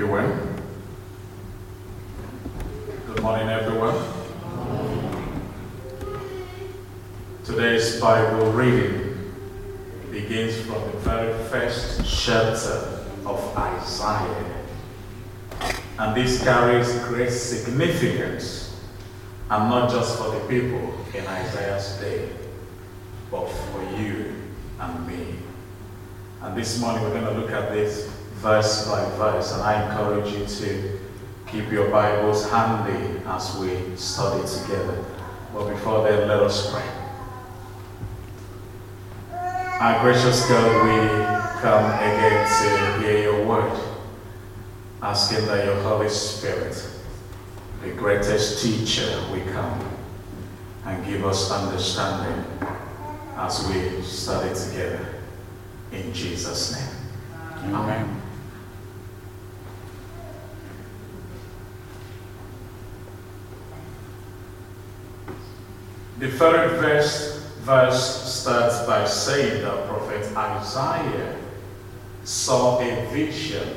you, Wayne. Good morning, everyone. Today's Bible reading begins from the very first chapter of Isaiah. And this carries great significance, and not just for the people in Isaiah's day, but for you and me. And this morning we're going to look at this verse by verse, and I encourage you to keep your Bibles handy as we study together. But before then, let us pray. Our gracious God, we come again to hear your word, asking that your Holy Spirit, the greatest teacher, we come and give us understanding as we study together. In Jesus' name. Amen. The third verse, starts by saying that prophet Isaiah saw a vision.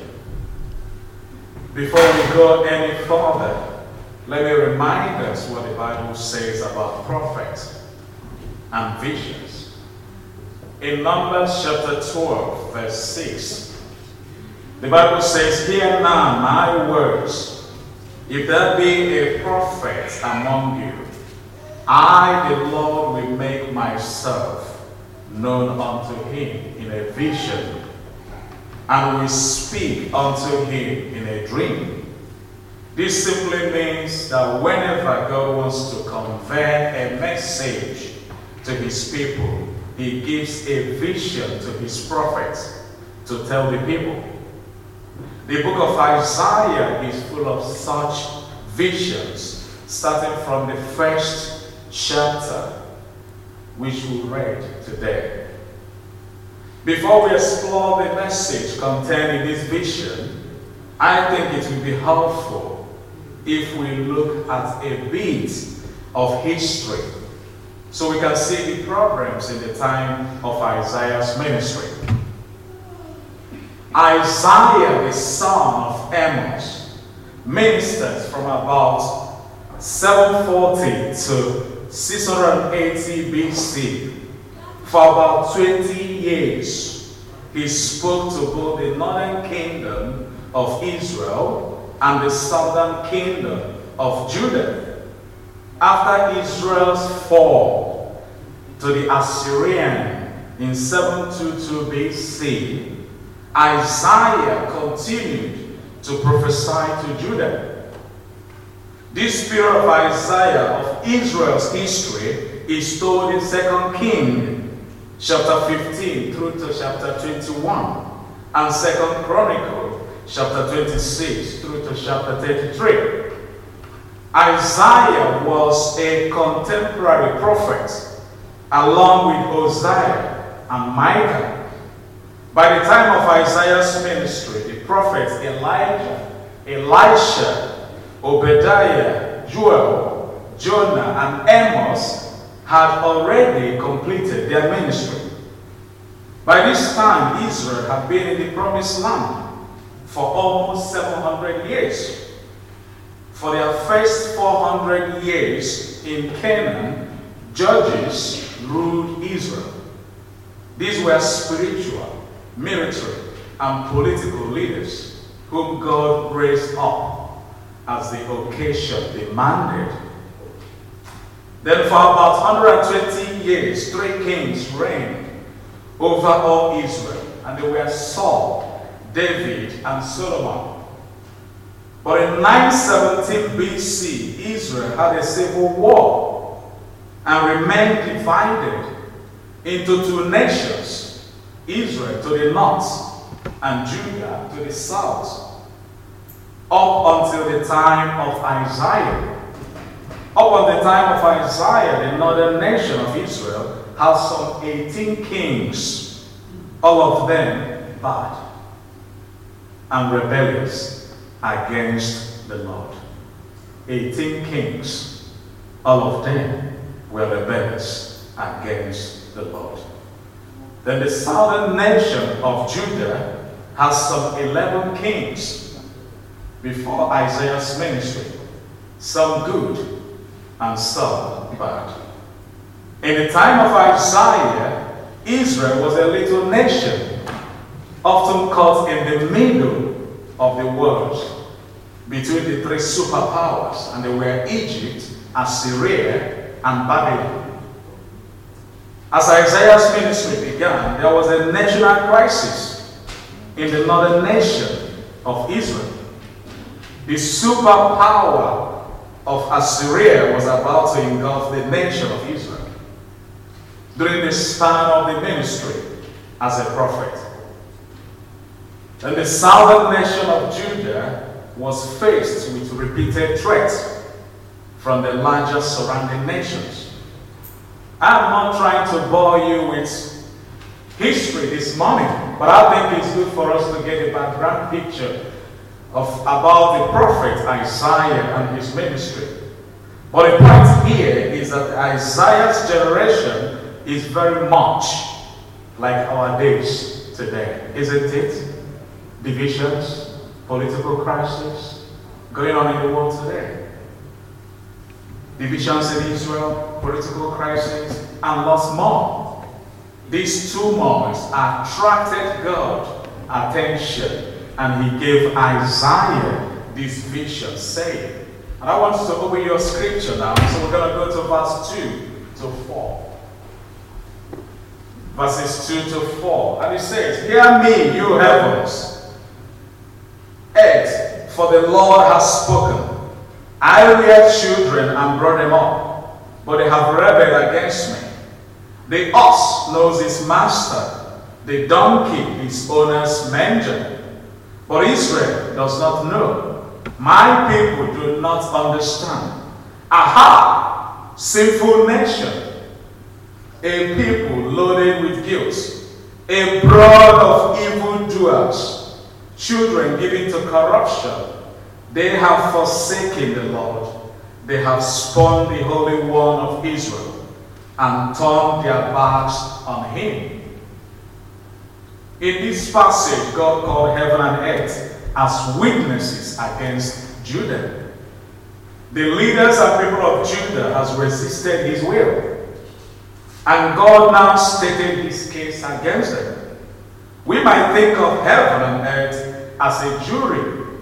Before we go any further, let me remind us what the Bible says about prophets and visions. In Numbers chapter 12, verse 6, the Bible says, Hear now my words. If there be a prophet among you, I, the Lord, will make myself known unto him in a vision, and will speak unto him in a dream. This simply means that whenever God wants to convey a message to his people, he gives a vision to his prophets to tell the people. The book of Isaiah is full of such visions, starting from the first chapter which we read today. Before we explore the message contained in this vision, I think it will be helpful if we look at a bit of history so we can see the problems in the time of Isaiah's ministry. Isaiah, the son of Amos, ministers from about 740 to 680 BC. For about 20 years, he spoke to both the northern kingdom of Israel and the southern kingdom of Judah. After Israel's fall to the Assyrian in 722 BC, Isaiah continued to prophesy to Judah. This period of Isaiah of Israel's history is told in 2 King chapter 15 through to chapter 21 and 2 Chronicle chapter 26 through to chapter 33. Isaiah was a contemporary prophet along with Hosea and Micah. By the time of Isaiah's ministry, the prophets Elijah, Elisha, Obadiah, Joel, Jonah, and Amos had already completed their ministry. By this time, Israel had been in the promised land for almost 700 years. For their first 400 years in Canaan, judges ruled Israel. These were spiritual, military, and political leaders whom God raised up as the occasion demanded. Then, for about 120 years, three kings reigned over all Israel, and they were Saul, David, and Solomon. But in 917 BC, Israel had a civil war and remained divided into two nations Israel to the north and Judah to the south, up until the time of Isaiah. Up until the time of Isaiah, the northern nation of Israel had some 18 kings, all of them bad and rebellious against the Lord. 18 kings, all of them were rebellious against the Lord. Then the southern nation of Judah has some 11 kings, before Isaiah's ministry, some good and some bad. In the time of Isaiah, Israel was a little nation, often caught in the middle of the world between the three superpowers, and they were Egypt, Assyria, and Babylon. As Isaiah's ministry began, there was a national crisis in the northern nation of Israel. The superpower of Assyria was about to engulf the nation of Israel during the span of the ministry as a prophet. And the southern nation of Judah was faced with repeated threats from the larger surrounding nations. I'm not trying to bore you with history this morning, but I think it's good for us to get a background picture of about the prophet Isaiah and his ministry. But the point here is that Isaiah's generation is very much like our days today, isn't it? Divisions, political crisis going on in the world today. Divisions in Israel, political crisis, and lots more. These tumults attracted God attention and he gave Isaiah this vision saying, and I want you to open your scripture now. So we're going to go to verse 2 to 4. Verses 2 to 4. And it says, Hear me, you heavens, earth, for the Lord has spoken. I reared children and brought them up, but they have rebelled against me. The ox knows his master, the donkey his owner's manger. But Israel does not know. My people do not understand. Aha! Sinful nation. A people loaded with guilt. A brood of evildoers. Children given to corruption. They have forsaken the Lord. They have spurned the Holy One of Israel and turned their backs on him. In this passage, God called heaven and earth as witnesses against Judah. The leaders and people of Judah has resisted his will. And God now stated his case against them. We might think of heaven and earth as a jury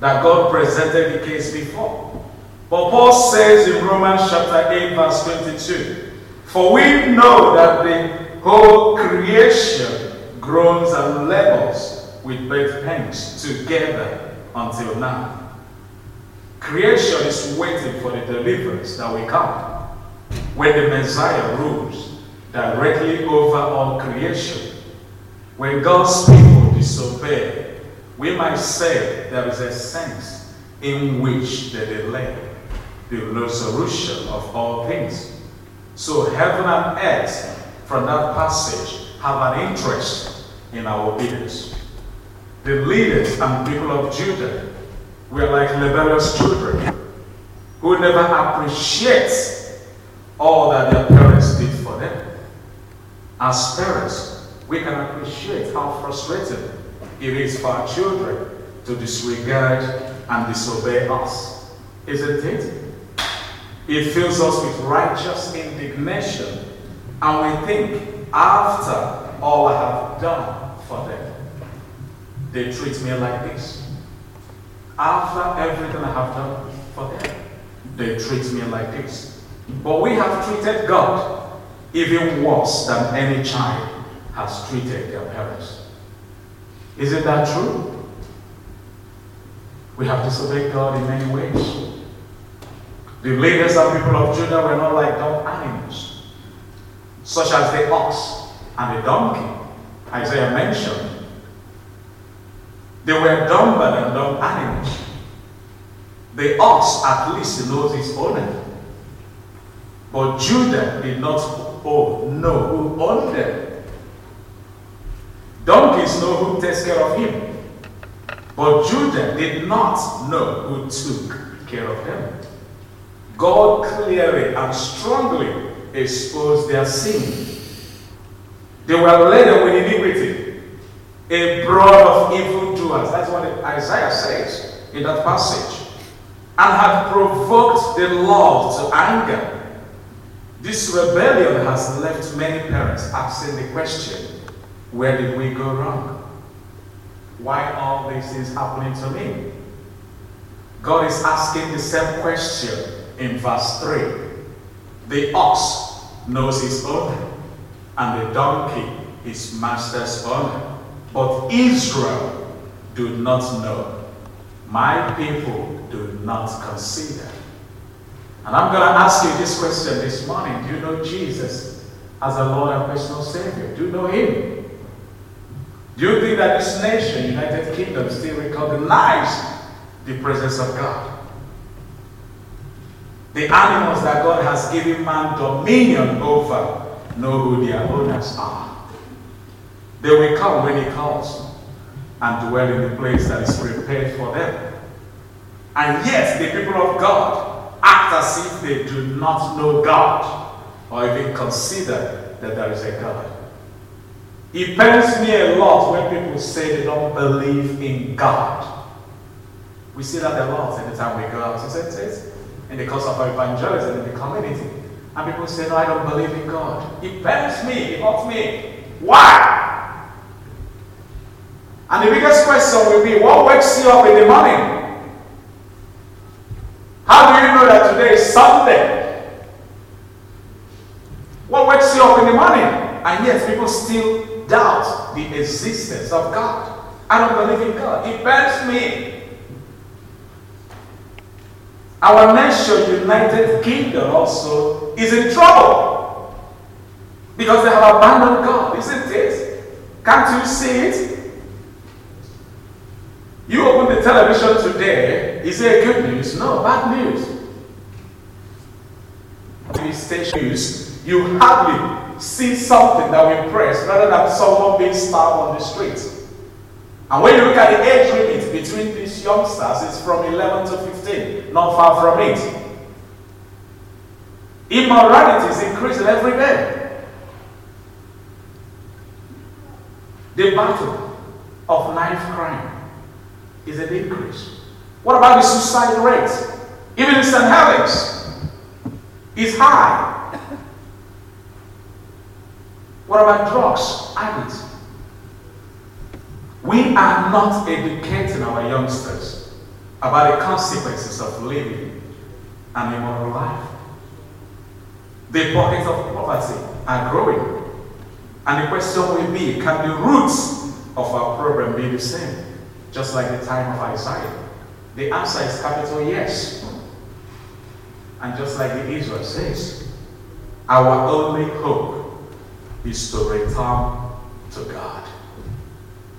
that God presented the case before. But Paul says in Romans chapter 8, verse 22, For we know that the whole creation groans and labors with both hands together until now. Creation is waiting for the deliverance that will come when the Messiah rules directly over all creation. When God's people disobey, we might say there is a sense in which they delay the resolution of all things. So heaven and earth from that passage have an interest in our obedience. The leaders and people of Judah were like rebellious children who never appreciate all that their parents did for them. As parents, we can appreciate how frustrating it is for our children to disregard and disobey us. Isn't it? It fills us with righteous indignation, and we think, after all I have done, for them. They treat me like this. After everything I have done for them, they treat me like this. But we have treated God even worse than any child has treated their parents. Isn't that true? We have disobeyed God in many ways. The leaders and people of Judah were not like dumb animals, such as the ox and the donkey Isaiah mentioned. They were dumber than dumb animals. The ox at least knows his owner. But Judah did not oh, know who owned them. Donkeys know who takes care of him. But Judah did not know who took care of them. God clearly and strongly exposed their sin they were laden with iniquity, a brood of evildoers. That's what Isaiah says in that passage and had provoked the Lord to anger. This rebellion has left many parents asking the question where did we go wrong? Why all these things happening to me? God is asking the same question in verse 3. The ox knows his owner, and the donkey his master's owner. But Israel do not know. My people do not consider. And I'm going to ask you this question this morning. Do you know Jesus as a Lord and personal Savior? Do you know Him? Do you think that this nation, United Kingdom, still recognize the presence of God? The animals that God has given man dominion over know who their owners are. They will come when He calls and dwell in the place that is prepared for them. And yet, the people of God act as if they do not know God or even consider that there is a God. It pains me a lot when people say they don't believe in God. We see that a lot every time we go out to it in the course of our evangelism in the community. And people say, No, I don't believe in God. It pains me, it hurts me. Why? And the biggest question will be what wakes you up in the morning? How do you know that today is Sunday? What wakes you up in the morning? And yet people still doubt the existence of God. I don't believe in God. It pains me. Our nation, United Kingdom, also is in trouble because they have abandoned God, isn't it? Can't you see it? You open the television today, is it good news? No, bad news. News, you hardly see something that will impress rather than someone being starved on the streets. And when you look at the age limit between these youngsters, it's from 11 to 15, not far from it. Immorality is increasing every day. The battle of knife crime is an increase. What about the suicide rate? Even in St. Helens is high. What about drugs, addicts? We are not educating our youngsters about the consequences of living an immoral life. The pockets of poverty are growing. And the question will be can the roots of our problem be the same? Just like the time of Isaiah. The answer is capital yes. And just like the Israel says, our only hope is to return to God.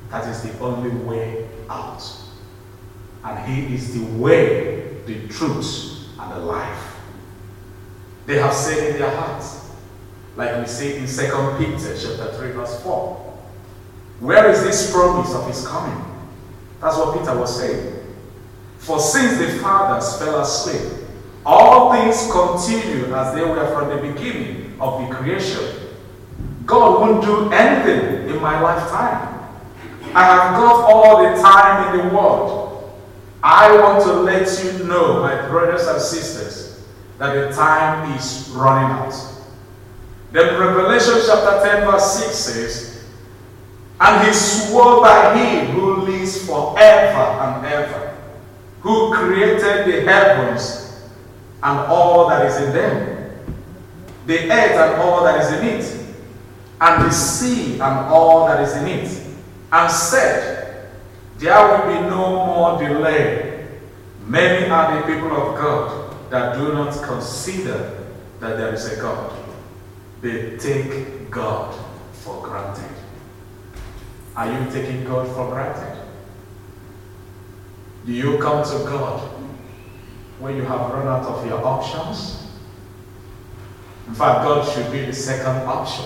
That is the only way out. And He is the way, the truth, and the life. They have said in their hearts, like we see in 2 Peter chapter 3, verse 4. Where is this promise of his coming? That's what Peter was saying. For since the fathers fell asleep, all things continue as they were from the beginning of the creation. God won't do anything in my lifetime. I have got all the time in the world. I want to let you know, my brothers and sisters, that the time is running out. Then Revelation chapter 10, verse 6 says, And he swore by him who lives forever and ever, who created the heavens and all that is in them, the earth and all that is in it, and the sea and all that is in it and said, There will be no more delay. Many are the people of God that do not consider that there is a God. They take God for granted. Are you taking God for granted? Do you come to God when you have run out of your options? In fact, God should be the second option.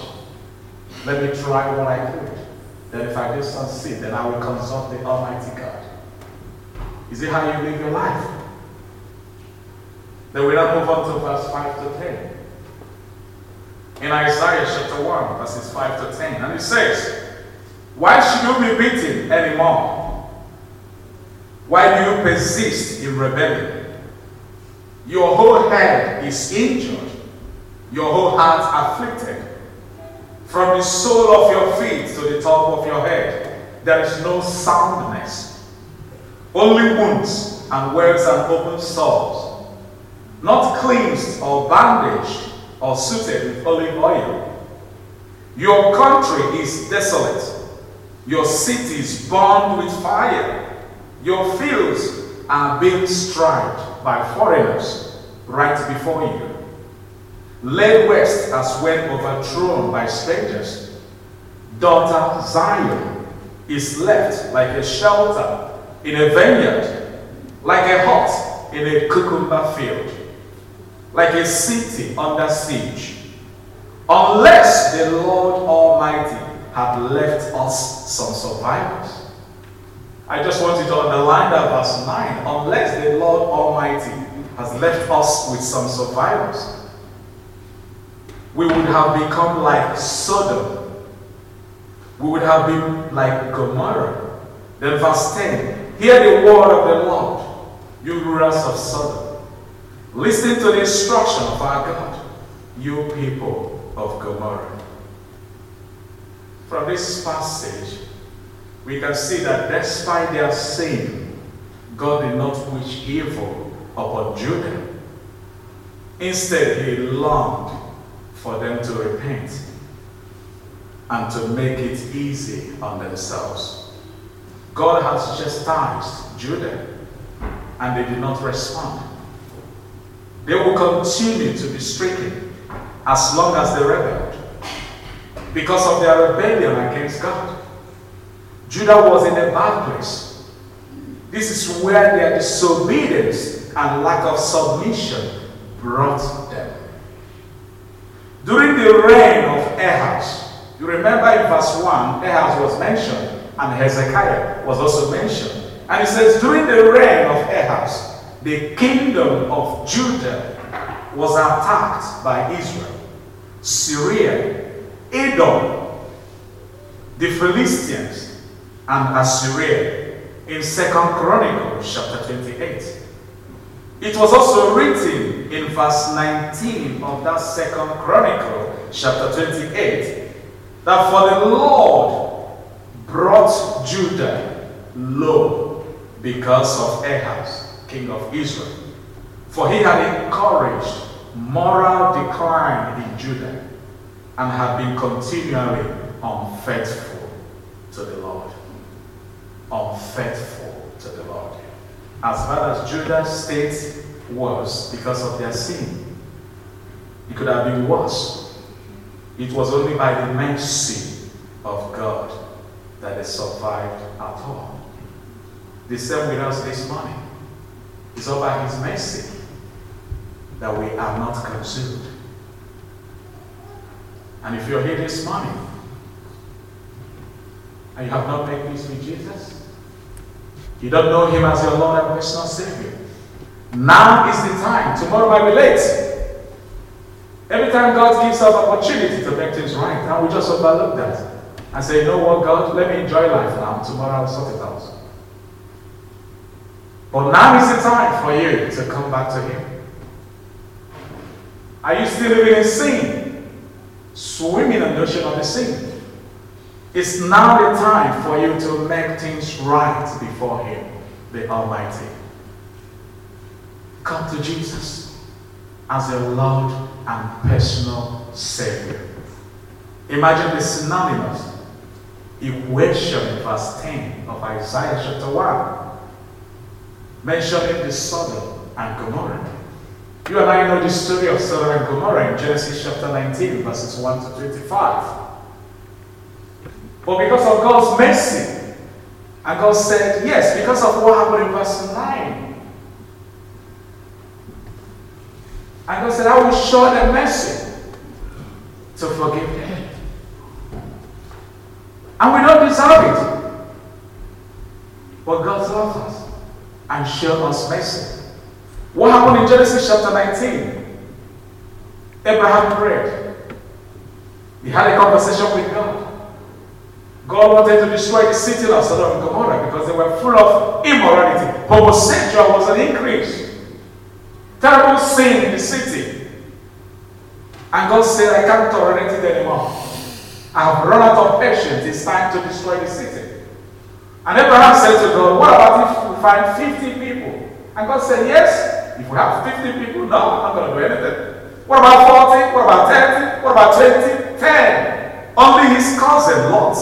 Let me try what I could. Then if I do succeed, then I will consult the Almighty God. Is it how you live your life? Then we now move on to verse 5 to 10. In Isaiah chapter 1, verses 5 to 10. And it says, Why should you be beaten anymore? Why do you persist in rebellion? Your whole head is injured, your whole heart afflicted. From the sole of your feet to the top of your head, there is no soundness, only wounds and welts and open sores, not cleansed or bandaged or suited with olive oil. Your country is desolate, your cities burned with fire. Your fields are being stripped by foreigners right before you. Laid waste as when overthrown by strangers. Daughter Zion is left like a shelter in a vineyard, like a hut in a cucumber field, like a city under siege. Unless the Lord Almighty had left us some survivors. I just want you to underline that verse 9. Unless the Lord Almighty has left us with some survivors, we would have become like Sodom. We would have been like Gomorrah. Then verse 10. Hear the word of the Lord, you rulers of Sodom. Listen to the instruction of our God, you people of Gomorrah. From this passage, we can see that despite their sin, God did not wish evil upon Judah. Instead, He longed for them to repent and to make it easy on themselves. God has chastised Judah and they did not respond. They will continue to be stricken as long as they rebelled because of their rebellion against God. Judah was in a bad place. This is where their disobedience and lack of submission brought them. During the reign of Ahaz, you remember in verse 1, Ahaz was mentioned and Hezekiah was also mentioned. And it says, during the reign of Ahaz, the kingdom of Judah was attacked by Israel, Syria, Edom, the Philistines, and Assyria in Second Chronicles chapter 28. It was also written in verse 19 of that Second Chronicle chapter 28 that for the Lord brought Judah low because of Ahaz, king of Israel. For he had encouraged moral decline in Judah and had been continually unfaithful to the Lord. Unfaithful to the Lord. As bad as Judah state was because of their sin, it could have been worse. It was only by the mercy of God that they survived at all. The same with us this morning. It's all by His mercy that we are not consumed. And if you're here this morning and you have not made peace with Jesus, you don't know Him as your Lord and personal Savior. Now is the time. Tomorrow might be late. Every time God gives us opportunity to make things right, and we just overlook that and say, you know what, God, let me enjoy life now. Tomorrow I'll sort it out. But now is the time for you to come back to Him. Are you still living in sin? Swimming in the ocean of the sin. It's now the time for you to make things right before Him, the Almighty. Come to Jesus as a Lord and personal Savior. Imagine the synonymous equation in verse 10 of Isaiah chapter 1, mentioning the Sodom and Gomorrah. You and I know the story of Sodom and Gomorrah in Genesis chapter 19, verses 1 to 25. But because of God's mercy, and God said, yes, because of what happened in verse 9. And God said, I will show them mercy to forgive them. And we don't deserve it. But God loves us and showed us mercy. What happened in Genesis chapter 19? Abraham prayed. He had a conversation with God. God wanted to destroy the city of Sodom and Gomorrah because they were full of immorality. Homosexual was an increase. Terrible sin in the city. And God said, I can't tolerate it anymore. I have run out of patience. It's time to destroy the city. And Abraham said to God, What about if we find 50 people? And God said, Yes, if we have 50 people, no, I'm not going to do anything. What about 40? What about 30? What about 20? 10. Only his cousin Lot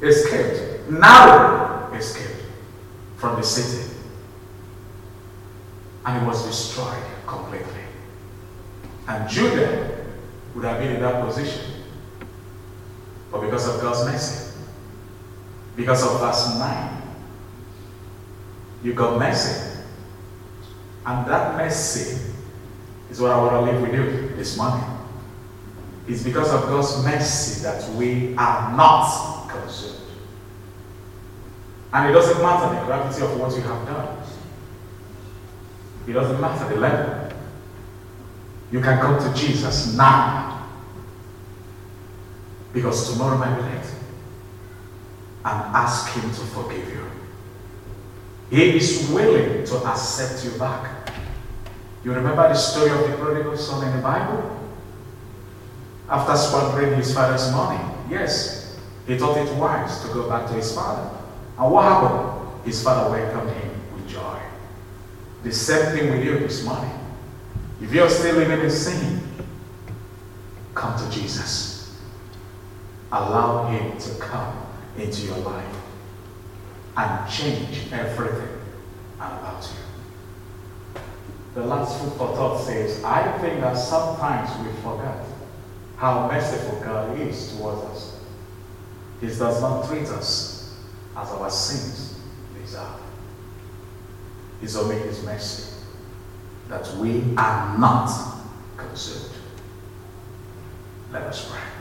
escaped, narrow escaped from the city. And it was destroyed completely. And Judah would have been in that position. But because of God's mercy, because of verse 9, you got mercy. And that mercy is what I want to leave with you this morning. It's because of God's mercy that we are not consumed. And it doesn't matter the gravity of what you have done. It doesn't matter the level. You can come to Jesus now. Because tomorrow might be late. And ask Him to forgive you. He is willing to accept you back. You remember the story of the prodigal son in the Bible? After squandering his father's money, yes, he thought it wise to go back to his father. And what happened? His father welcomed him. The same thing with you this morning. If you're still living in sin, come to Jesus. Allow him to come into your life and change everything about you. The last food for thought says, I think that sometimes we forget how merciful God is towards us. He does not treat us as our sins deserve. It's only His mercy that we are not consumed. Let us pray.